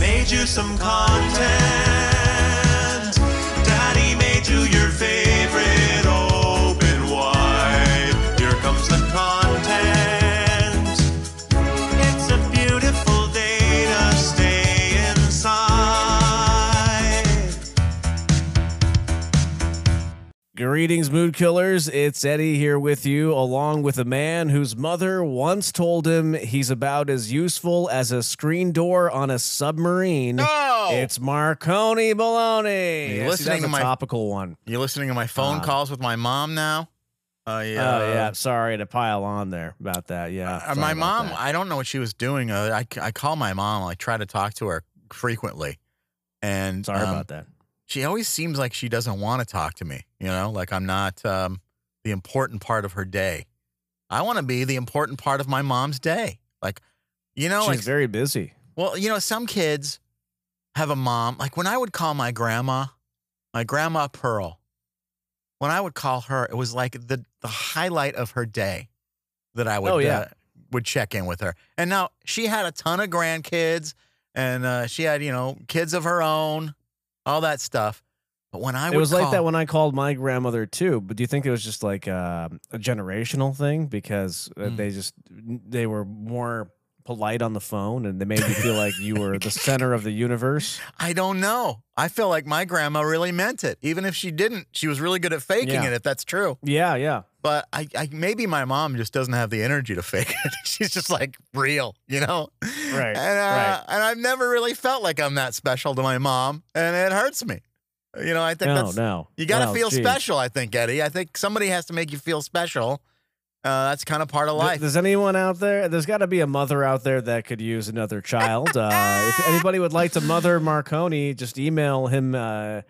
made you some content. Greetings, mood killers. It's Eddie here with you, along with a man whose mother once told him he's about as useful as a screen door on a submarine. No! It's Marconi Baloney. You Yeah, see, listening to my- topical one. You're listening to my phone Uh, calls with my mom now? Uh, yeah. Oh yeah, sorry to pile on there about that. Yeah, Uh, my mom, that. I don't know what she was doing. Uh, I, I call my mom. I try to talk to her frequently. And Sorry um, about that. She always seems like she doesn't want to talk to me, you know, like I'm not um, the important part of her day. I want to be the important part of my mom's day. Like, you know, She's like, very busy. well, you know, some kids have a mom. Like when I would call my grandma, my grandma Pearl, when I would call her, it was like the, the highlight of her day that I would Oh, yeah. uh, would check in with her. And now she had a ton of grandkids and uh, she had, you know, kids of her own, all that stuff. But when I It was like that when I called my grandmother too. But do you think it was just like uh, a generational thing because uh, Mm. they just they were more polite on the phone and they made you feel like you were the center of the universe? I don't know. I feel like my grandma really meant it. Even if she didn't, she was really good at faking Yeah. it, if that's true. Yeah, yeah. But I, I maybe my mom just doesn't have the energy to fake it. She's just like real, you know? Right, And, uh, right. and I've never really felt like I'm that special to my mom, and it hurts me. You know, I think No, that's no. you got to No, feel geez. special. I think Eddie. I think somebody has to make you feel special. Uh, that's kind of part of life. Does anyone out there? There's got to be a mother out there that could use another child. Uh, if anybody would like to mother Marconi, just email him uh,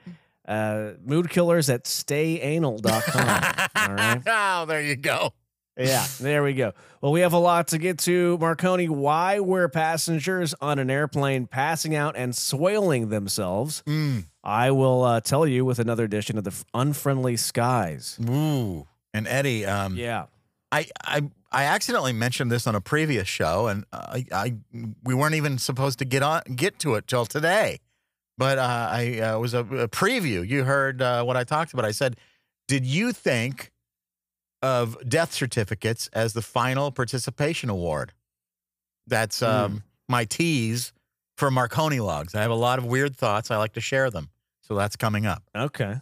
uh, moodkillers at stayanal.com. all right. oh, there you go. Yeah, there we go. Well, we have a lot to get to. Marconi, why were passengers on an airplane passing out and soiling themselves? Mm. I will uh, tell you with another edition of the Unfriendly Skies. Ooh. And Eddie, um, Yeah. I, I I accidentally mentioned this on a previous show, and I, I we weren't even supposed to get on get to it till today. But uh, I uh, was a, a preview. You heard uh, what I talked about. I said, "Did you think of death certificates as the final participation award?" That's um, my tease for Marconi logs. I have a lot of weird thoughts. I like to share them, so that's coming up. Okay.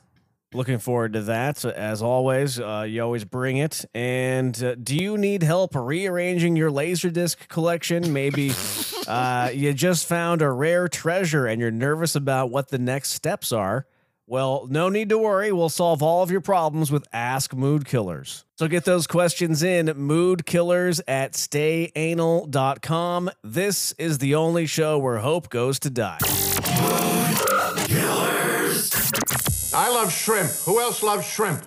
Looking forward to that. So As always, uh, you always bring it. And uh, do you need help rearranging your Laserdisc collection? Maybe uh, you just found a rare treasure and you're nervous about what the next steps are. Well, no need to worry. We'll solve all of your problems with Ask Mood Killers. So get those questions in moodkillers at stayanal.com. This is the only show where hope goes to die. I love shrimp. Who else loves shrimp?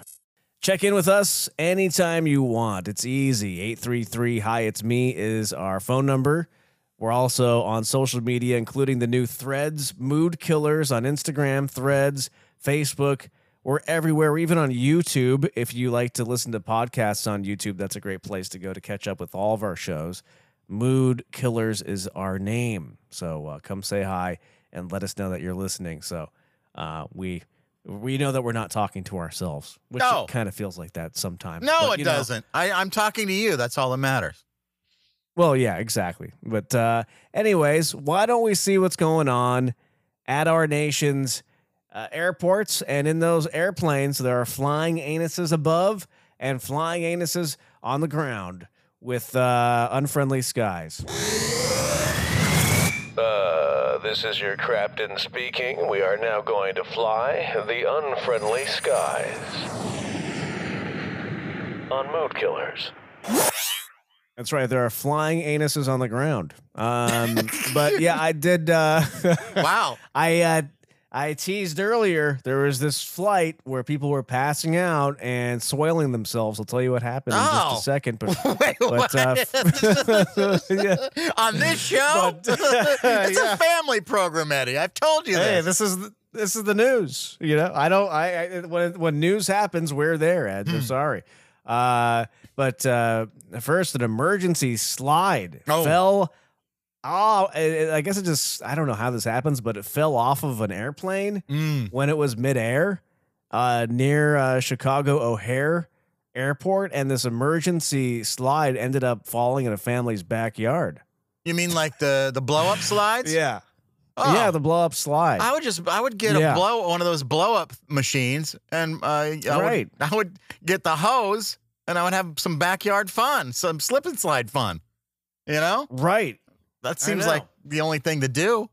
Check in with us anytime you want. It's easy. 833 Hi, it's me is our phone number. We're also on social media, including the new Threads, Mood Killers on Instagram, Threads, Facebook. We're everywhere. Even on YouTube. If you like to listen to podcasts on YouTube, that's a great place to go to catch up with all of our shows. Mood Killers is our name. So uh, come say hi and let us know that you're listening. So uh, we we know that we're not talking to ourselves, which No. kind of feels like that sometimes. No, But, it know, doesn't. I, I'm talking to you. That's all that matters. well, yeah, exactly. But uh, anyways, why don't we see what's going on at our nation's uh, airports and in those airplanes? There are flying anuses above and flying anuses on the ground with uh, unfriendly skies. This is your captain speaking. We are now going to fly the unfriendly skies. On Mood Killers. That's right. There are flying anuses on the ground. Um, but yeah, I did. Uh, Wow. I uh, I teased earlier there was this flight where people were passing out and soiling themselves. I'll tell you what happened in Oh. just a second. But, Wait, but what? uh, yeah. On this show, But, it's yeah. a family program, Eddie. I've told you hey, this. this is the, this is the news. You know, I don't. I, I when when news happens, we're there. Ed. Hmm. I'm sorry. Uh, but uh, first, an emergency slide Oh. fell Oh, I I guess it just, I don't know how this happens, but it fell off of an airplane Mm. when it was midair uh, near uh, Chicago O'Hare Airport. And this emergency slide ended up falling in a family's backyard. You mean like the the blow up slides? Yeah. Oh. Yeah, the blow up slide. I would just I would get Yeah. a blow one of those blow up machines and uh, I Right. would, I would get the hose and I would have some backyard fun, some slip and slide fun. You know? right. That seems like the only thing to do.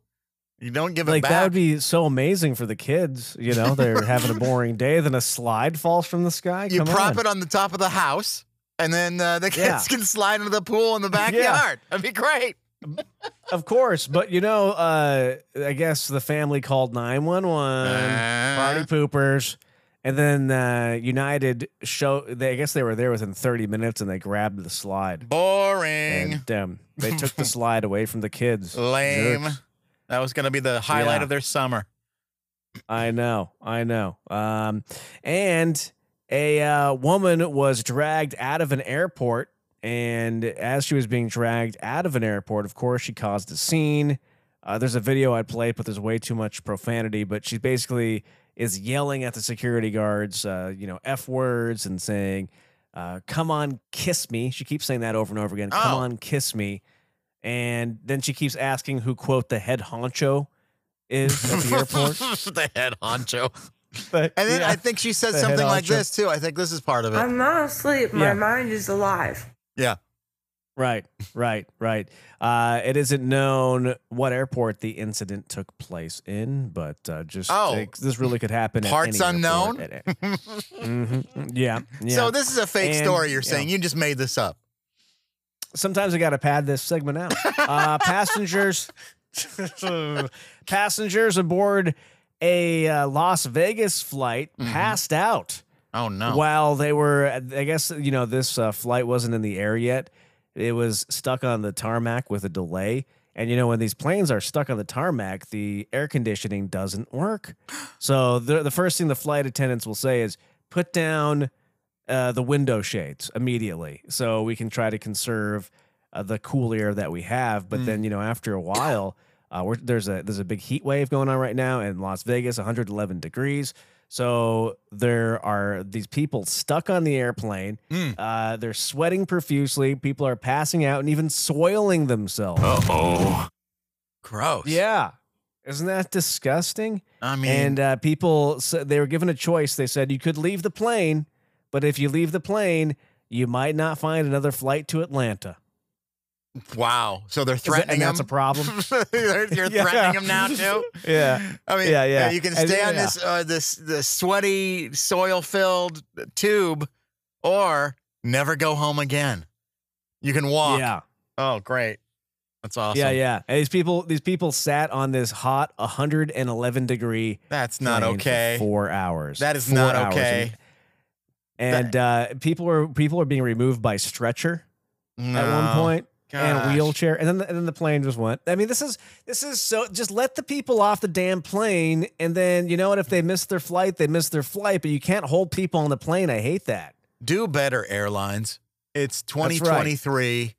You don't give Like it back. that would be so amazing for the kids. You know, they're having a boring day, then a slide falls from the sky. you Come prop on. it on the top of the house and then uh, the kids Yeah. can slide into the pool in the backyard. That'd be great. Of course, but you know, uh, I guess the family called nine one one. Party poopers. And then uh, United show. They, I guess they were there within 30 minutes, and they grabbed the slide. Boring. And um, they took the slide away from the kids. Lame. Jerks. That was going to be the highlight Yeah. of their summer. I know, I know. Um, and a uh, woman was dragged out of an airport, and as she was being dragged out of an airport, of course, she caused a scene. Uh, there's a video I'd play, but there's way too much profanity. But she basically is yelling at the security guards, uh, you know, f words and saying, uh, "Come on, kiss me." She keeps saying that over and over again. Come Oh. on, kiss me. And then she keeps asking who quote the head honcho is at the airport. the head honcho. But, And then yeah. I think she says The head something like this too. I think this is part of it. I'm not asleep. My Yeah. mind is alive. yeah. Right, right, right. Uh, it isn't known what airport the incident took place in, but uh, just Oh. this really could happen. at Parts unknown? Mhm, Yeah, yeah. So this is a fake And, story you're you saying. know. You just made this up. sometimes I got to pad this segment out. Uh, passengers, passengers aboard a uh, Las Vegas flight Mm-hmm. passed out. Oh no. While they were, I guess, you know, this uh, flight wasn't in the air yet. It was stuck on the tarmac with a delay. And, you know, when these planes are stuck on the tarmac, the air conditioning doesn't work. So the, the first thing the flight attendants will say is put down uh, the window shades immediately so we can try to conserve uh, the cool air that we have. But then, you know, after a while, uh, we're, there's a there's a big heat wave going on right now in Las Vegas, 111 degrees. So there are these people stuck on the airplane. Mm. Uh, they're sweating profusely. People are passing out and even soiling themselves. Uh oh. Gross. Yeah, isn't that disgusting? I mean, and uh, people said they were given a choice. They said you could leave the plane, but if you leave the plane, you might not find another flight to Atlanta. Wow. So they're Is that- threatening and that's a problem. you're you're Yeah. threatening them now too. yeah. I mean, Yeah, yeah. You can And- stay on yeah. this uh, this the sweaty soil filled tube, or never go home again. You can walk. Yeah. Oh, great. That's awesome. Yeah, yeah. And these people, these people sat on this hot 111 degree. That's not okay. four hours. That is Four not okay. And, and, uh, people are people are being removed by stretcher at one No. Point and Gosh. wheelchair, and then the, and then the plane just went. I mean, this is this is so. Just let the people off the damn plane, and then you know what? If they miss their flight, they miss their flight. But you can't hold people on the plane. I hate that. Do better, airlines. It's right. 2023.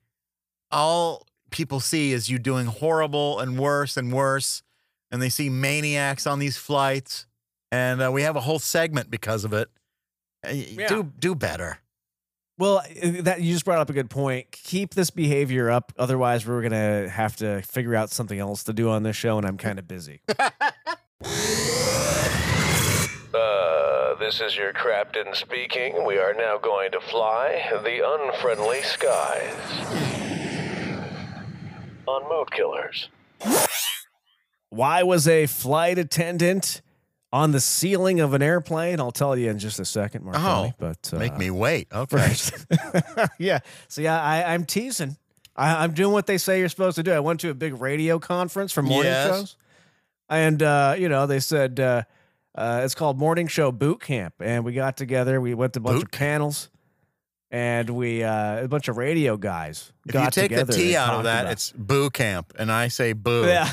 All people see is you doing horrible and worse and worse, and they see maniacs on these flights, and uh, we have a whole segment because of it. Uh, y- Do do better. Well, uh, that you just brought up a good point. Keep this behavior up, otherwise we're gonna have to figure out something else to do on this show, and I'm kind of busy. Uh, this is your captain speaking. We are now going to fly the unfriendly skies. On Mood Killers. Why was a flight attendant on the ceiling of an airplane? I'll tell you in just a second, Mark. Oh, but uh, Make me wait. Okay. yeah. So yeah, I, I'm teasing. I, I'm doing what they say you're supposed to do. I went to a big radio conference for morning Yes. shows, and uh, you know they said uh, uh, it's called Morning Show Boot Camp, and we got together. We went to a bunch Boot of panels, and we uh, a bunch of radio guys. If got you take the together T and out of that, about- it's boo camp, and I say boo yeah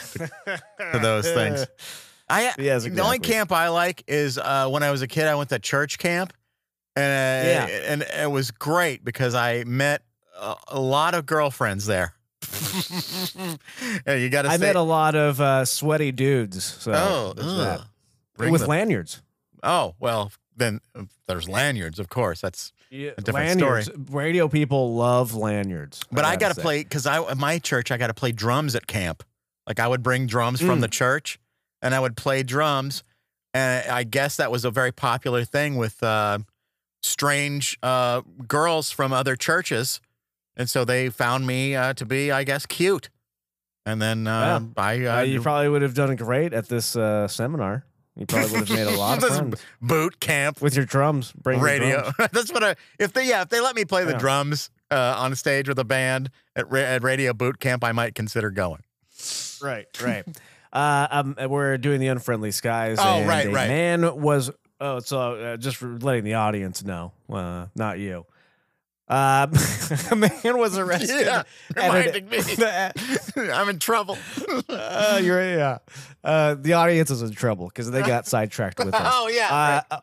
to those things. I Yes, the only camp I like is uh, when I was a kid. I went to church camp, and Yeah. and it was great because I met a, a lot of girlfriends there. You got to I met a lot of uh, sweaty dudes. So oh. With the- lanyards. Oh well, then uh, there's lanyards, of course. That's. Yeah, A different story. Radio people love lanyards. But I got to play because I at my church I got to play drums at camp. Like I would bring drums from Mm. the church, and I would play drums, and I guess that was a very popular thing with uh, strange uh, girls from other churches, and so they found me uh, to be, I guess, cute. And then uh, I Uh, uh, you probably would have done great at this uh, seminar. You probably would have made a lot of This friends boot camp with your drums. Bring your radio. drums. That's what I. If they yeah, if they let me play the Yeah. drums uh, on stage with a band at, ra- at radio boot camp, I might consider going. Right, right. Uh, um, we're doing the unfriendly skies. Oh, and right, a right. Man was. Oh, so uh, just for letting the audience know, uh, not you. Uh, a man was arrested. Yeah, reminding me. I'm in trouble. uh, you're yeah. Uh, the audience is in trouble because they got sidetracked with us. Oh, yeah, Uh,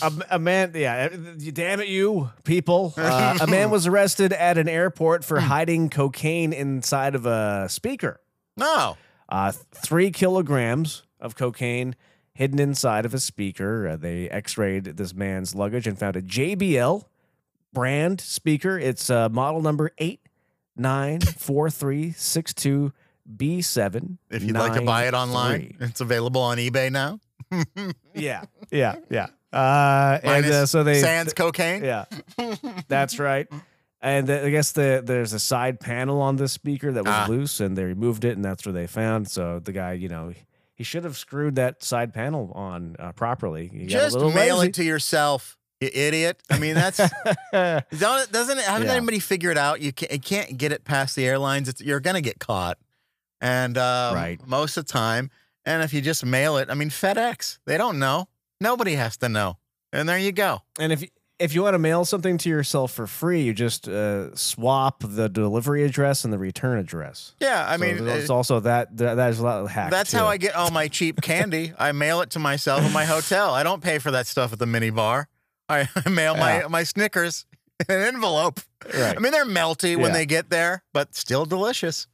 a, a man, yeah. You damn it, you people. Uh, a man was arrested at an airport for hiding cocaine inside of a speaker. No. Uh, three kilograms of cocaine hidden inside of a speaker. Uh, they X-rayed this man's luggage and found a JBL brand speaker. It's uh, model number eight nine four three six two B seven. If you'd like to buy it online, it's available on eBay now. yeah, yeah, yeah. Uh, and uh, so they Sans cocaine. yeah, that's right. And I guess the there's a side panel on this speaker that was Ah. loose, and they removed it, and that's where they found. So the guy, you know, he should have screwed that side panel on uh, properly. He got a Just mail lazy. it to yourself, you idiot. I mean, that's don't, doesn't it? Haven't Yeah. anybody figured out you can't, you can't get it past the airlines? It's, you're gonna get caught, and um, Right. most of the time. And if you just mail it, I mean, FedEx, they don't know. Nobody has to know. And there you go. and if if you want to mail something to yourself for free, you just uh, swap the delivery address and the return address. Yeah, I So mean, it's also that that, that is a lot of hack. That's too. how I get all my cheap candy. I mail it to myself in my hotel. I don't pay for that stuff at the mini bar. I, I mail my, Yeah. my Snickers in an envelope. Right. I mean, they're melty when they get there, but still delicious.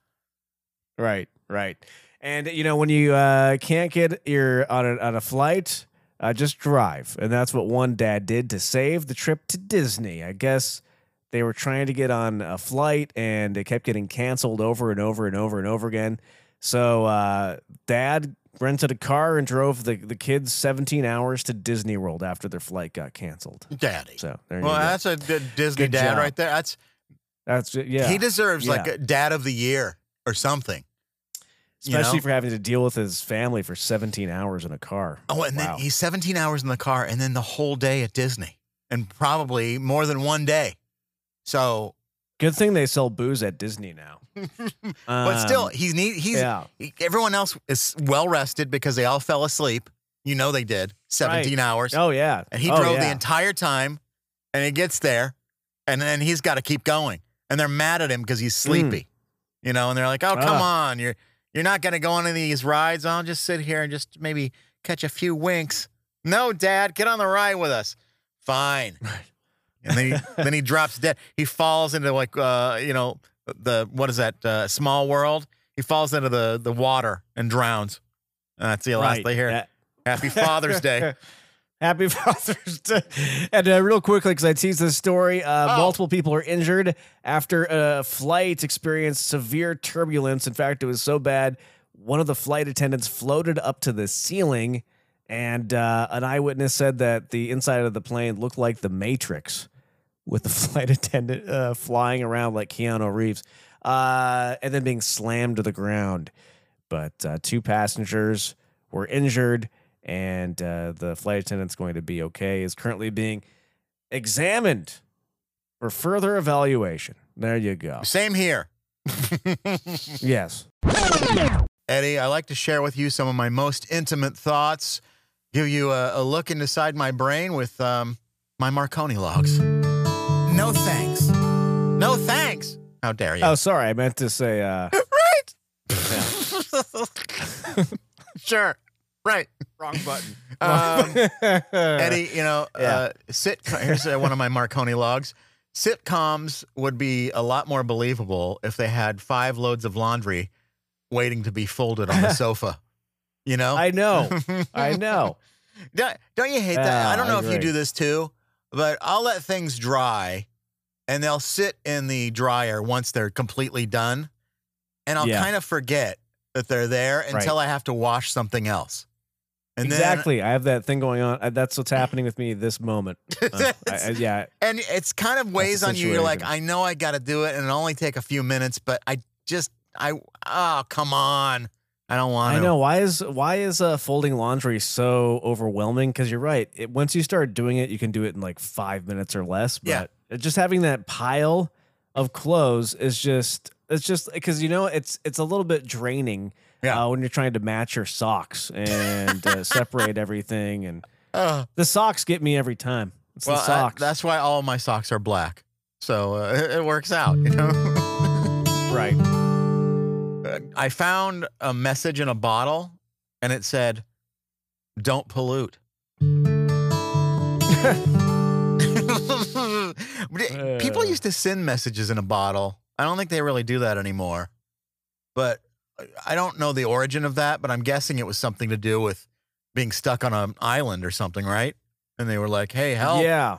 Right, right. And you know when you uh, can't get your on a, on a flight, uh, just drive, and that's what one dad did to save the trip to Disney. I guess they were trying to get on a flight, and it kept getting canceled over and over and over and over again. So uh, dad rented a car and drove the the kids 17 hours to Disney World after their flight got canceled. Daddy. So there you Well, go. that's a good Disney Good dad job. right there. That's That's yeah. he deserves like a dad of the year or something. You Especially know? for having to deal with his family for 17 hours in a car. Oh, and Wow. then he's 17 hours in the car and then the whole day at Disney and probably more than one day. So, Good thing they sell booze at Disney now. but still, Um, he's need, he's yeah, he- everyone else is well rested because they all fell asleep. You know they did 17 hours. oh yeah, And he Oh, drove yeah. the entire time and he gets there and then he's got to keep going. And they're mad at him because he's sleepy. You know, and they're like, "Oh, come Ah. on. You're you're not going to go on any of these rides. I'll just sit here and just maybe catch a few winks." No, dad, get on the ride with us. Fine. And then he then he drops dead. He falls into like uh, you know, the what is that? Uh, small world. He falls into the the water and drowns. And that's the last right. they hear. Happy Father's Day. Happy Father's Day. And uh, real quickly, because I teased this story, uh, Oh. multiple people are injured after a flight experienced severe turbulence. In fact, it was so bad, one of the flight attendants floated up to the ceiling, and uh, an eyewitness said that the inside of the plane looked like the Matrix, with the flight attendant uh, flying around like Keanu Reeves, uh, and then being slammed to the ground. But uh, two passengers were injured and uh, the flight attendant's going to be okay. Is currently being examined for further evaluation. There you go. Same here. Yes. Eddie, I like to share with you some of my most intimate thoughts, give you a, a look inside my brain with um, my Marconi logs. No thanks. No thanks. How dare you? Oh, sorry. I meant to say. Uh, right. sure. Right. wrong button. Um, Eddie, you know, Yeah. uh, sit. Here's uh, one of my Marconi logs. sitcoms would be a lot more believable if they had five loads of laundry waiting to be folded on the sofa. You know? I know. I know. Don't, don't you hate that? Yeah, I don't know I if you do this too, but I'll let things dry and they'll sit in the dryer once they're completely done. And I'll Yeah. kind of forget that they're there until I have to wash something else. And exactly. I have that thing going on. Uh, That's what's happening with me this moment. Uh, I, I, yeah. and it's kind of weighs on you. You're like. I know I got to do it and it'll only take a few minutes, but I just, I, oh, come on. I don't want I to. know why is why is uh, folding laundry so overwhelming? Because you're right. It, once you start doing it, you can do it in like five minutes or less. Yeah. But just having that pile of clothes is just it's just because you know it's it's a little bit draining. Yeah. Uh, when you're trying to match your socks and uh, separate everything, and Uh, the socks get me every time. It's well, the I- that's why all my socks are black. So uh, it, it works out, you know? right. I found a message in a bottle and it said, Don't pollute. People Uh. used to send messages in a bottle. I don't think they really do that anymore. But I don't know the origin of that, but I'm guessing it was something to do with being stuck on an island or something, right? And they were like, hey, help. Yeah.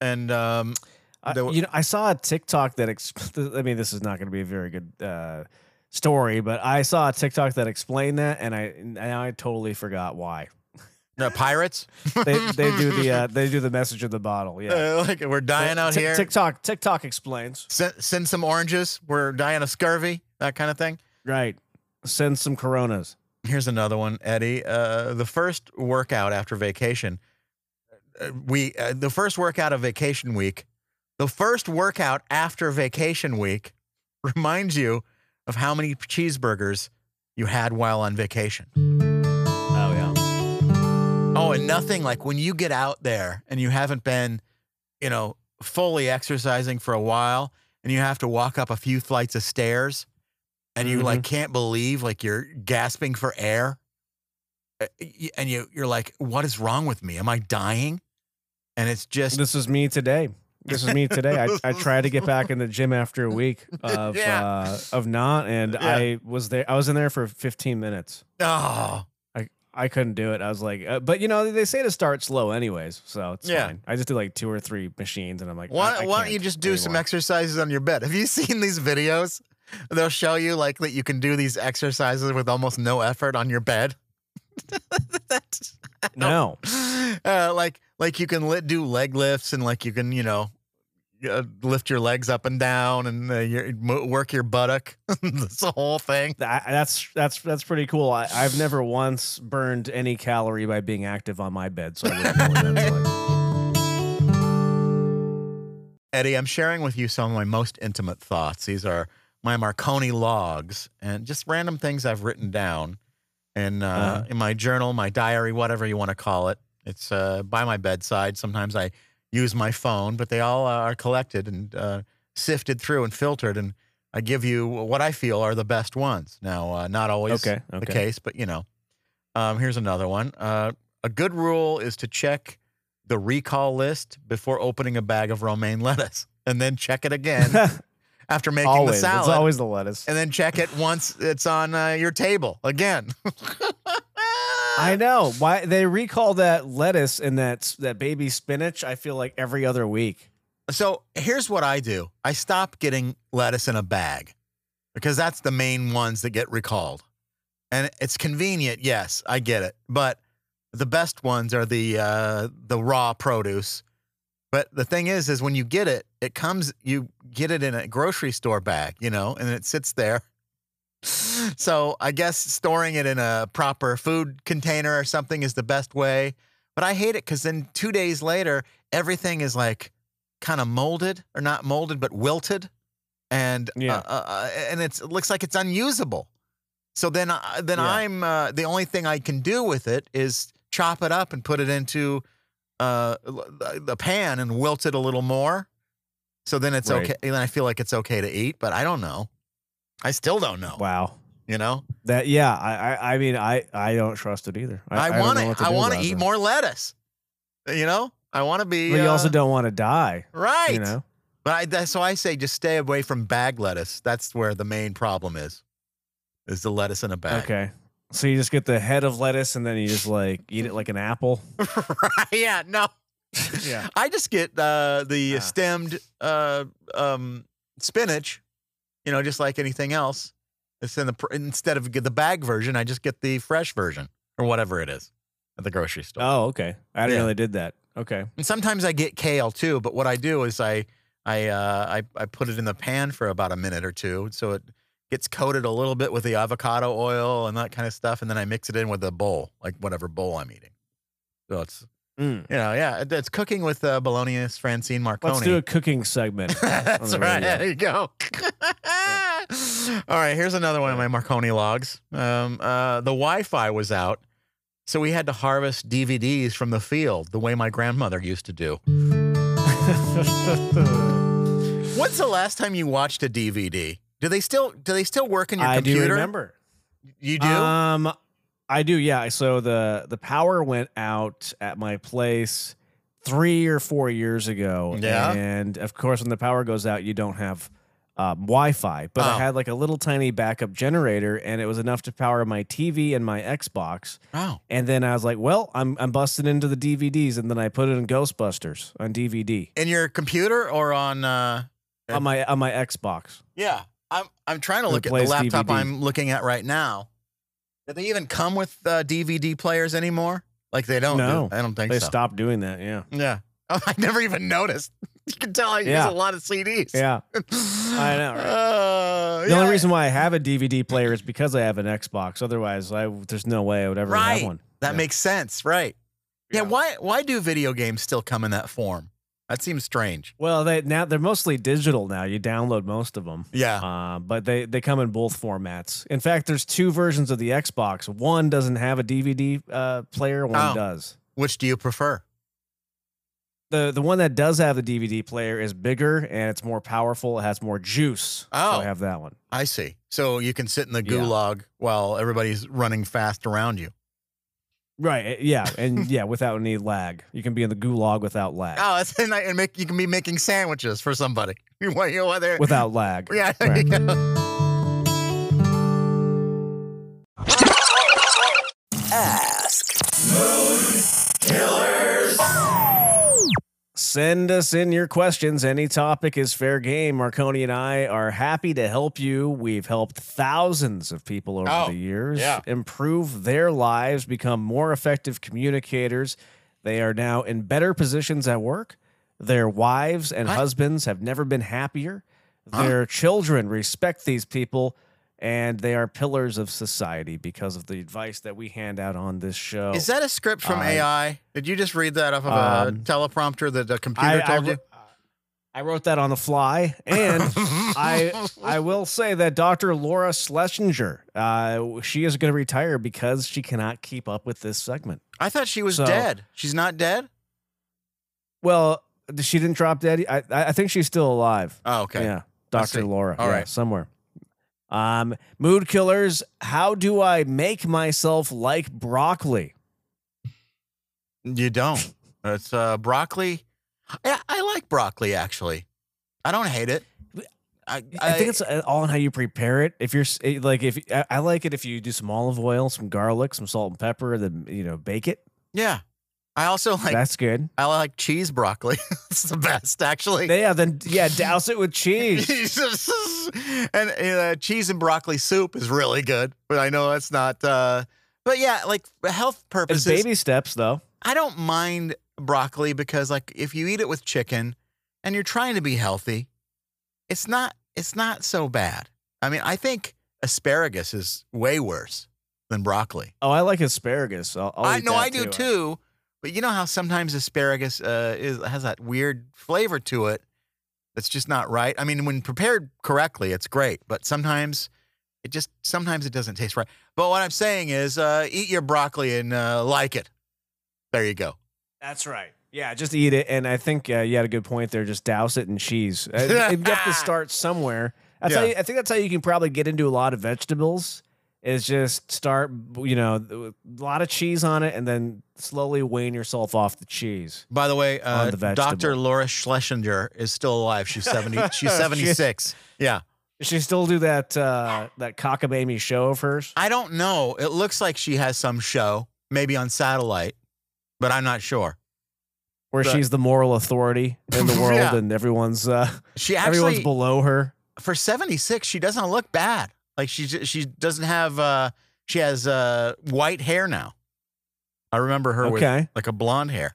And um, I, you know, I saw a TikTok that. Exp- I mean, this is not going to be a very good uh, story, but I saw a TikTok that explained that, and I now I totally forgot why. the pirates, They they do the uh, they do the message of the bottle. Yeah, uh, like we're dying out Tik- here. TikTok TikTok explains. send, send some oranges. We're dying of scurvy, that kind of thing. Right. Send some Coronas. Here's another one, Eddie. Uh, the first workout after vacation, uh, we uh, the first workout of vacation week, the first workout after vacation week reminds you of how many cheeseburgers you had while on vacation. Oh yeah. Oh, and nothing like when you get out there and you haven't been, you know, fully exercising for a while and you have to walk up a few flights of stairs and you like can't believe like you're gasping for air. Uh, And you you're like, what is wrong with me? Am I dying? And it's just This is me today. This is me today. I, I tried to get back in the gym after a week of Yeah. uh, of not, and Yeah. I was there. I was in there for 15 minutes. oh I couldn't do it. I was like, uh, but you know, they say to start slow, anyways, so it's Yeah. fine. I just did like two or three machines, and I'm like, why, I, I why don't you just do some exercises on your bed? Have you seen these videos? They'll show you like that you can do these exercises with almost no effort on your bed. That's No, uh, like like you can do leg lifts and like you can you know uh, lift your legs up and down and uh, your, work your buttock. That's the whole thing. That- that's that's that's pretty cool. I, I've never once burned any calorie by being active on my bed, so I wouldn't know what that's like. Eddie, I'm sharing with you some of my most intimate thoughts. These are my Marconi logs and just random things I've written down in uh, Uh-huh. in my journal, my diary, whatever you want to call it. It's uh, by my bedside. Sometimes I use my phone, but they all uh, are collected and uh, sifted through and filtered, and I give you what I feel are the best ones. Now, uh, not always Okay, the case, but you know. Um, here's another one. Uh, a good rule is to check the recall list before opening a bag of romaine lettuce, and then check it again after making always, the it's salad, always the lettuce. and then check it once it's on uh, your table again. I know why they recall that lettuce and that that baby spinach. I feel like every other week. So here's what I do I stop getting lettuce in a bag because that's the main ones that get recalled. And it's convenient, yes, I get it. But the best ones are the uh, the raw produce. But the thing is, is when you get it, it comes, you get it in a grocery store bag, you know, and it sits there. So I guess storing it in a proper food container or something is the best way. But I hate it because then two days later, everything is like kind of molded or not molded, but wilted, and Yeah. uh, uh, uh, and it's, it looks like it's unusable. So then, uh, then Yeah. I'm uh, the only thing I can do with it is chop it up and put it into uh, the pan and wilt it a little more. So then it's Right. okay. Then I feel like it's okay to eat, but I don't know. I still don't know. Wow. You know, That yeah, I I, I mean I I don't trust it either. I, want to. I want to eat that. more lettuce. You know, I want to be. But you uh, also don't want to die. right. You know. But I, that's so I say just stay away from bag lettuce. That's where the main problem is. Is the lettuce in a bag? Okay. So you just get the head of lettuce and then you just like eat it like an apple. Yeah. No. Yeah. I just get uh, the Ah. stemmed uh, um, spinach. You know, just like anything else. It's in the pr- instead of get the bag version, I just get the fresh version or whatever it is at the grocery store. Oh, okay. I didn't Yeah. know they did that. Okay. And sometimes I get kale too, but what I do is I I uh, I I put it in the pan for about a minute or two, so it gets coated a little bit with the avocado oil and that kind of stuff, and then I mix it in with the bowl, like whatever bowl I'm eating. So it's Mm. you know yeah, it- it's cooking with uh, Bologna's Francine Marconi. Let's do a cooking segment. That's the right. There you go. All right, here's another one of my Marconi logs. Um, uh, the Wi-Fi was out, so we had to harvest DVDs from the field, the way my grandmother used to do. When's the last time you watched a DVD? Do they still do they still work in your I computer? do remember. You do? Um, I do. Yeah. So the the power went out at my place three or four years ago. Yeah. And of course, when the power goes out, you don't have um, Wi-Fi. But Oh. I had like a little tiny backup generator, and it was enough to power my TV and my Xbox. oh. And then I was like, well, I'm I'm busting into the DVDs, and then I put it in Ghostbusters on DVD In your computer or on uh on my on my Xbox. Yeah. I'm I'm trying to look at the laptop DVD. I'm looking at right now. Do they even come with uh, DVD players anymore? Like they don't. do- No. I don't think They so. stopped doing that. Yeah. Yeah. Oh, I never even noticed. You can tell I Yeah. use a lot of CDs. Yeah. I know, right? Uh, The yeah. only reason why I have a DVD player is because I have an Xbox. Otherwise, I there's no way I would ever Right. have one. that Yeah. makes sense, right? Yeah. Yeah. Why? Why do video games still come in that form? That seems strange. Well, they now they're mostly digital now. You download most of them. Yeah. Uh, but they they come in both formats. In fact, there's two versions of the Xbox. One doesn't have a DVD uh, player. One Oh. does. Which do you prefer? The the one that does have the DVD player is bigger and it's more powerful. It has more juice. Oh. so I have that one. I see. So you can sit in the Yeah. gulag while everybody's running fast around you. Right. uh, Yeah. And yeah, without any lag, you can be in the gulag without lag. Oh, that's and, and make you can be making sandwiches for somebody. You want you know what they're Without lag. yeah. Right. Send us in your questions. Any topic is fair game. Marconi and I are happy to help you. We've helped thousands of people over Oh, the years yeah. improve their lives, become more effective communicators. They are now in better positions at work. Their wives and husbands have never been happier. Their children respect these people, and they are pillars of society because of the advice that we hand out on this show. Is that a script from I- AI? Did you just read that off of a Um, teleprompter that the computer I, I, told you? I wrote that on the fly, and I I will say that Dr. Laura Schlesinger, uh, she is going to retire because she cannot keep up with this segment. I thought she was So- dead. She's not dead. Well, she didn't drop dead. I I I think she's still alive. Oh, okay. Yeah, Dr. Laura. All yeah, right. somewhere. Um, mood killers. How do I make myself like broccoli? You don't. It's uh, broccoli. Yeah, I like broccoli actually. I don't hate it. I, I, think it's uh, all on how you prepare it. If you're like, if I, I like it, if you do some olive oil, some garlic, some salt and pepper, then you know bake it. yeah. I also like That's good. I like cheese broccoli. it's the best actually. Yeah, then yeah, douse it with cheese. and uh, cheese and broccoli soup is really good, but I know that's not. Uh, but yeah, like health It's purposes, baby steps though. I don't mind broccoli because like if you eat it with chicken and you're trying to be healthy, it's not it's not so bad. I mean, I think asparagus is way worse than broccoli. Oh, I like asparagus. I'll, I'll I know I do too, but you know how sometimes asparagus uh, is has that weird flavor to it that's just not right. I mean, when prepared correctly, it's great, but sometimes it just sometimes it doesn't taste right. But what I'm saying is, uh, eat your broccoli and uh, like it. There you go. That's right. Yeah, just eat it. And I think uh, you had a good point there. Just douse it in cheese. Uh, you have to start somewhere. That's how Yeah. you, I think that's how you can probably get into a lot of vegetables is just start, you know, a lot of cheese on it, and then slowly wean yourself off the cheese. By the way, uh, the. Dr. Laura Schlesinger is still alive. She's 70 she's 76. Yeah. Does she still do that uh, that cockamamie show of hers? I don't know. It looks like she has some show, maybe on satellite, but I'm not sure. Where The- she's the moral authority in the world, Yeah. and everyone's uh, She everyone's below her. for 76, she doesn't look bad. Like she she doesn't have uh she has uh white hair now. I remember her with like a blonde hair.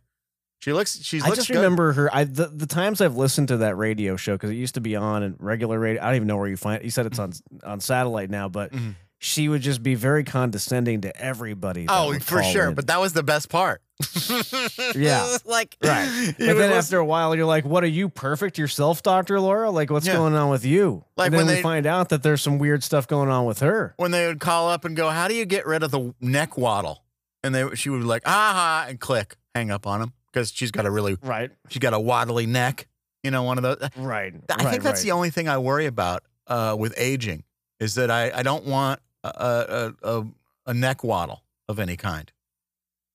She looks she I looks just good. remember her. I the, the times I've listened to that radio show because it used to be on regular radio. I don't even know where you find. it. You said it's on on satellite now, but Mhm. She would just be very condescending to everybody. Oh, for sure, in. but that was the best part. Yeah. like Right. But then listen- after a while, you're like, "What are you perfect yourself, Doctor Laura? Like, what's Yeah. going on with you?" Like and then when we they- find out that there's some weird stuff going on with her. when they would call up and go, "How do you get rid of the neck waddle?" and they she would be like, "Aha!" and click, hang up on him because she's got a really Right. she's got a waddly neck. You know, one of those. Right. I think that's the only thing I worry about uh, with aging is that I, I don't want a, a, a, a neck waddle of any kind.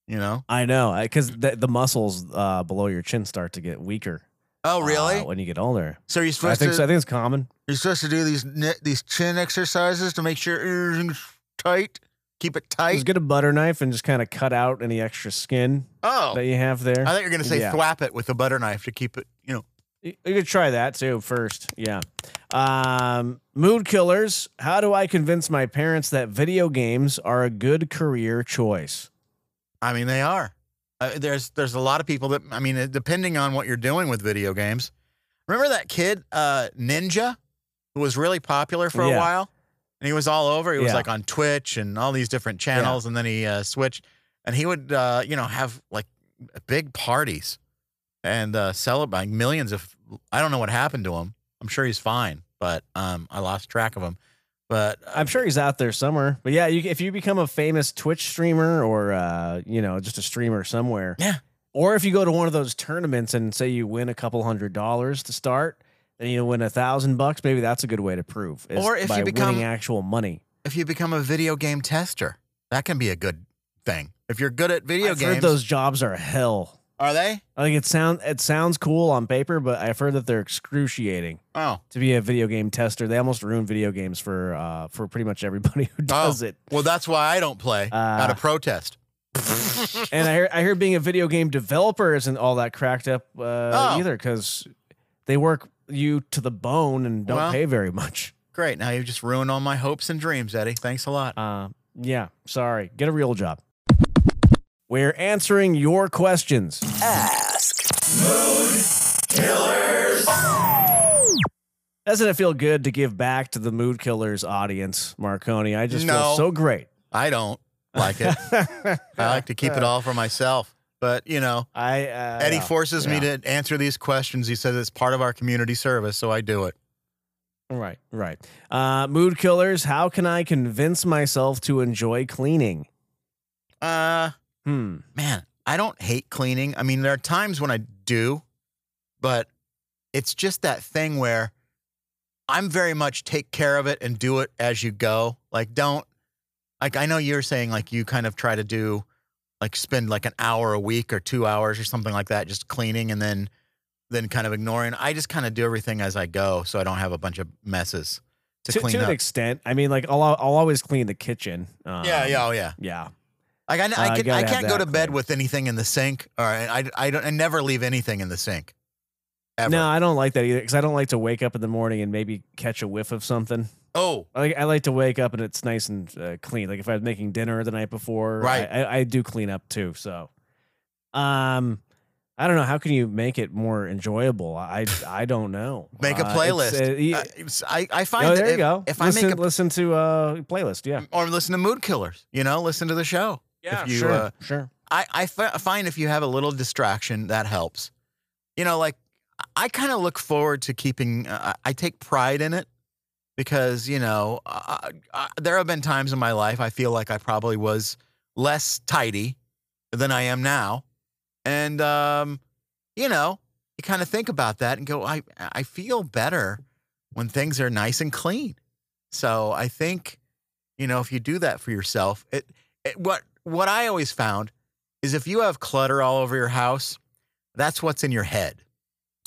You know? I know because the, the muscles uh, below your chin start to get weaker. Oh, really? uh, when you get older, so you're I think to so. I think it's common. you're supposed to do these these chin exercises to make sure everything's tight, keep it tight. Just get a butter knife and just kind of cut out any extra skin oh, that you have there. I thought you were gonna say Yeah. thwap it with a butter knife to keep it. You know? You you could try that too first. Yeah. Um, mood killers. How do I convince my parents that video games are a good career choice? I mean, they are. Uh, there's there's a lot of people that I mean, uh, depending on what you're doing with video games. Remember that kid uh, Ninja, who was really popular for a while, and he was all over. He was like on Twitch and all these different channels, and then he uh, switched, and he would uh, you know have like big parties and uh, celebrate millions of. I don't know what happened to him. I'm sure he's fine, but um, I lost track of him. But uh, I'm sure he's out there somewhere. But yeah, you, if you become a famous Twitch streamer or uh, you know just a streamer somewhere, Yeah. Or if you go to one of those tournaments and say you win a couple hundred dollars to start, then you win a thousand bucks. Maybe that's a good way to prove. is Or if you become- actual money. if you become a video game tester, that can be a good thing. If you're good at video I've games, those jobs are hell. Are they? I think it sound it sounds cool on paper, but I've heard that they're excruciating Oh, to be a video game tester. They almost ruin video games for uh, for pretty much everybody who does Oh. it. well, that's why I don't play out Uh, of protest. And I hear I hear being a video game developer isn't all that cracked up uh, Oh. either because they work you to the bone and don't Well. pay very much. Great. Now you've just ruined all my hopes and dreams, Eddie. Thanks a lot. Uh, yeah, sorry. Get a real job. We're answering your questions. Ask. Doesn't it feel good to give back to the Mood Killers audience, Marconi? I just No. feel so great. I don't like it. I like to keep it all for myself. But you know, I uh, Eddie yeah, forces me to answer these questions. He says it's part of our community service, so I do it. Right, right. Uh, mood killers. How can I convince myself to enjoy cleaning? Uh, Hmm. man, I don't hate cleaning. I mean, there are times when I do, but it's just that thing where I'm very much take care of it and do it as you go. Like, don't, like, I know you're saying, like, you kind of try to do, like, spend like an hour a week or two hours or something like that, just cleaning and then, then kind of ignoring. I just kind of do everything as I go so I don't have a bunch of messes to, To, clean to up. an extent, I mean, like I'll I'll always clean the kitchen. Um, yeah, yeah, oh, yeah. yeah. Like I, Uh, I, can, gotta I can't go to bed with anything in the sink, or I, I, don't, I never leave anything in the sink. Ever. No, I don't like that either because I don't like to wake up in the morning and maybe catch a whiff of something. Oh, I like, I like to wake up and it's nice and uh, clean. Like if I was making dinner the night before, Right. I, I, do clean up too. So, um, I don't know. How can you make it more enjoyable? I I don't know. make a Uh, it's, playlist. uh, y- Uh, it's- I, I find oh, that there if, you go. if listen, I make a listen to uh playlist, yeah, or listen to Mood Killers, you know, listen to the show. If you, sure, uh, sure. I, I find if you have a little distraction, that helps. You know, like I kind of look forward to keeping. Uh, I take pride in it because you know uh, uh, there have been times in my life I feel like I probably was less tidy than I am now, and um, you know, you kind of think about that and go, I I feel better when things are nice and clean. So I think you know, if you do that for yourself, it, it what what I always found is if you have clutter all over your house, that's what's in your head.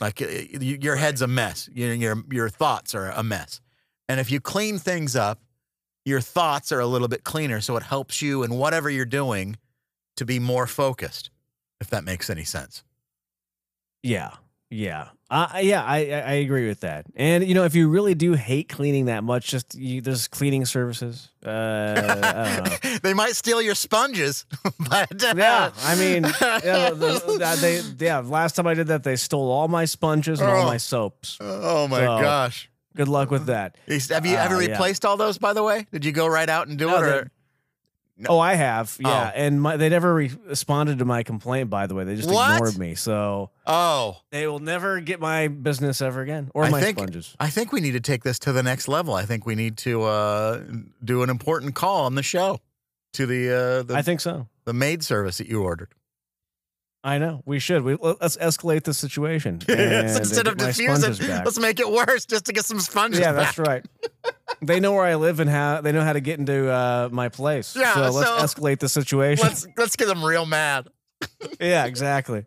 Like uh, your head's a mess. Your your your thoughts are a mess. And if you clean things up, your thoughts are a little bit cleaner, so it helps you in whatever you're doing to be more focused. If that makes any sense. Yeah. Yeah. Uh, yeah, I, I agree with that. And you know, if you really do hate cleaning that much, just you, there's cleaning services. Uh, I don't know. they might steal your sponges, but uh, Yeah, I mean, yeah, the, they yeah. Last time I did that, they stole all my sponges and all Oh. my soaps. oh my So- gosh. Good luck with that. Have you ever Uh, yeah. replaced all those? By the way, did you go right out and do No, it? Or? Oh, I have. Yeah, Oh. and my, they never re- responded to my complaint. By the way, they just What? ignored me. So Oh, they will never get my business ever again or I my think sponges. I think we need to take this to the next level. I think we need to uh, do an important call on the show to the uh, the, I think so. the maid service that you ordered. I know we should. We let's escalate the situation Yes, Instead of diffusing, let's make it worse just to get some sponges Yeah, back. that's right. they know where I live and how they know how to get into uh, my place. Yeah, so let's so- escalate the situation. Let's let's get them real mad. yeah, exactly.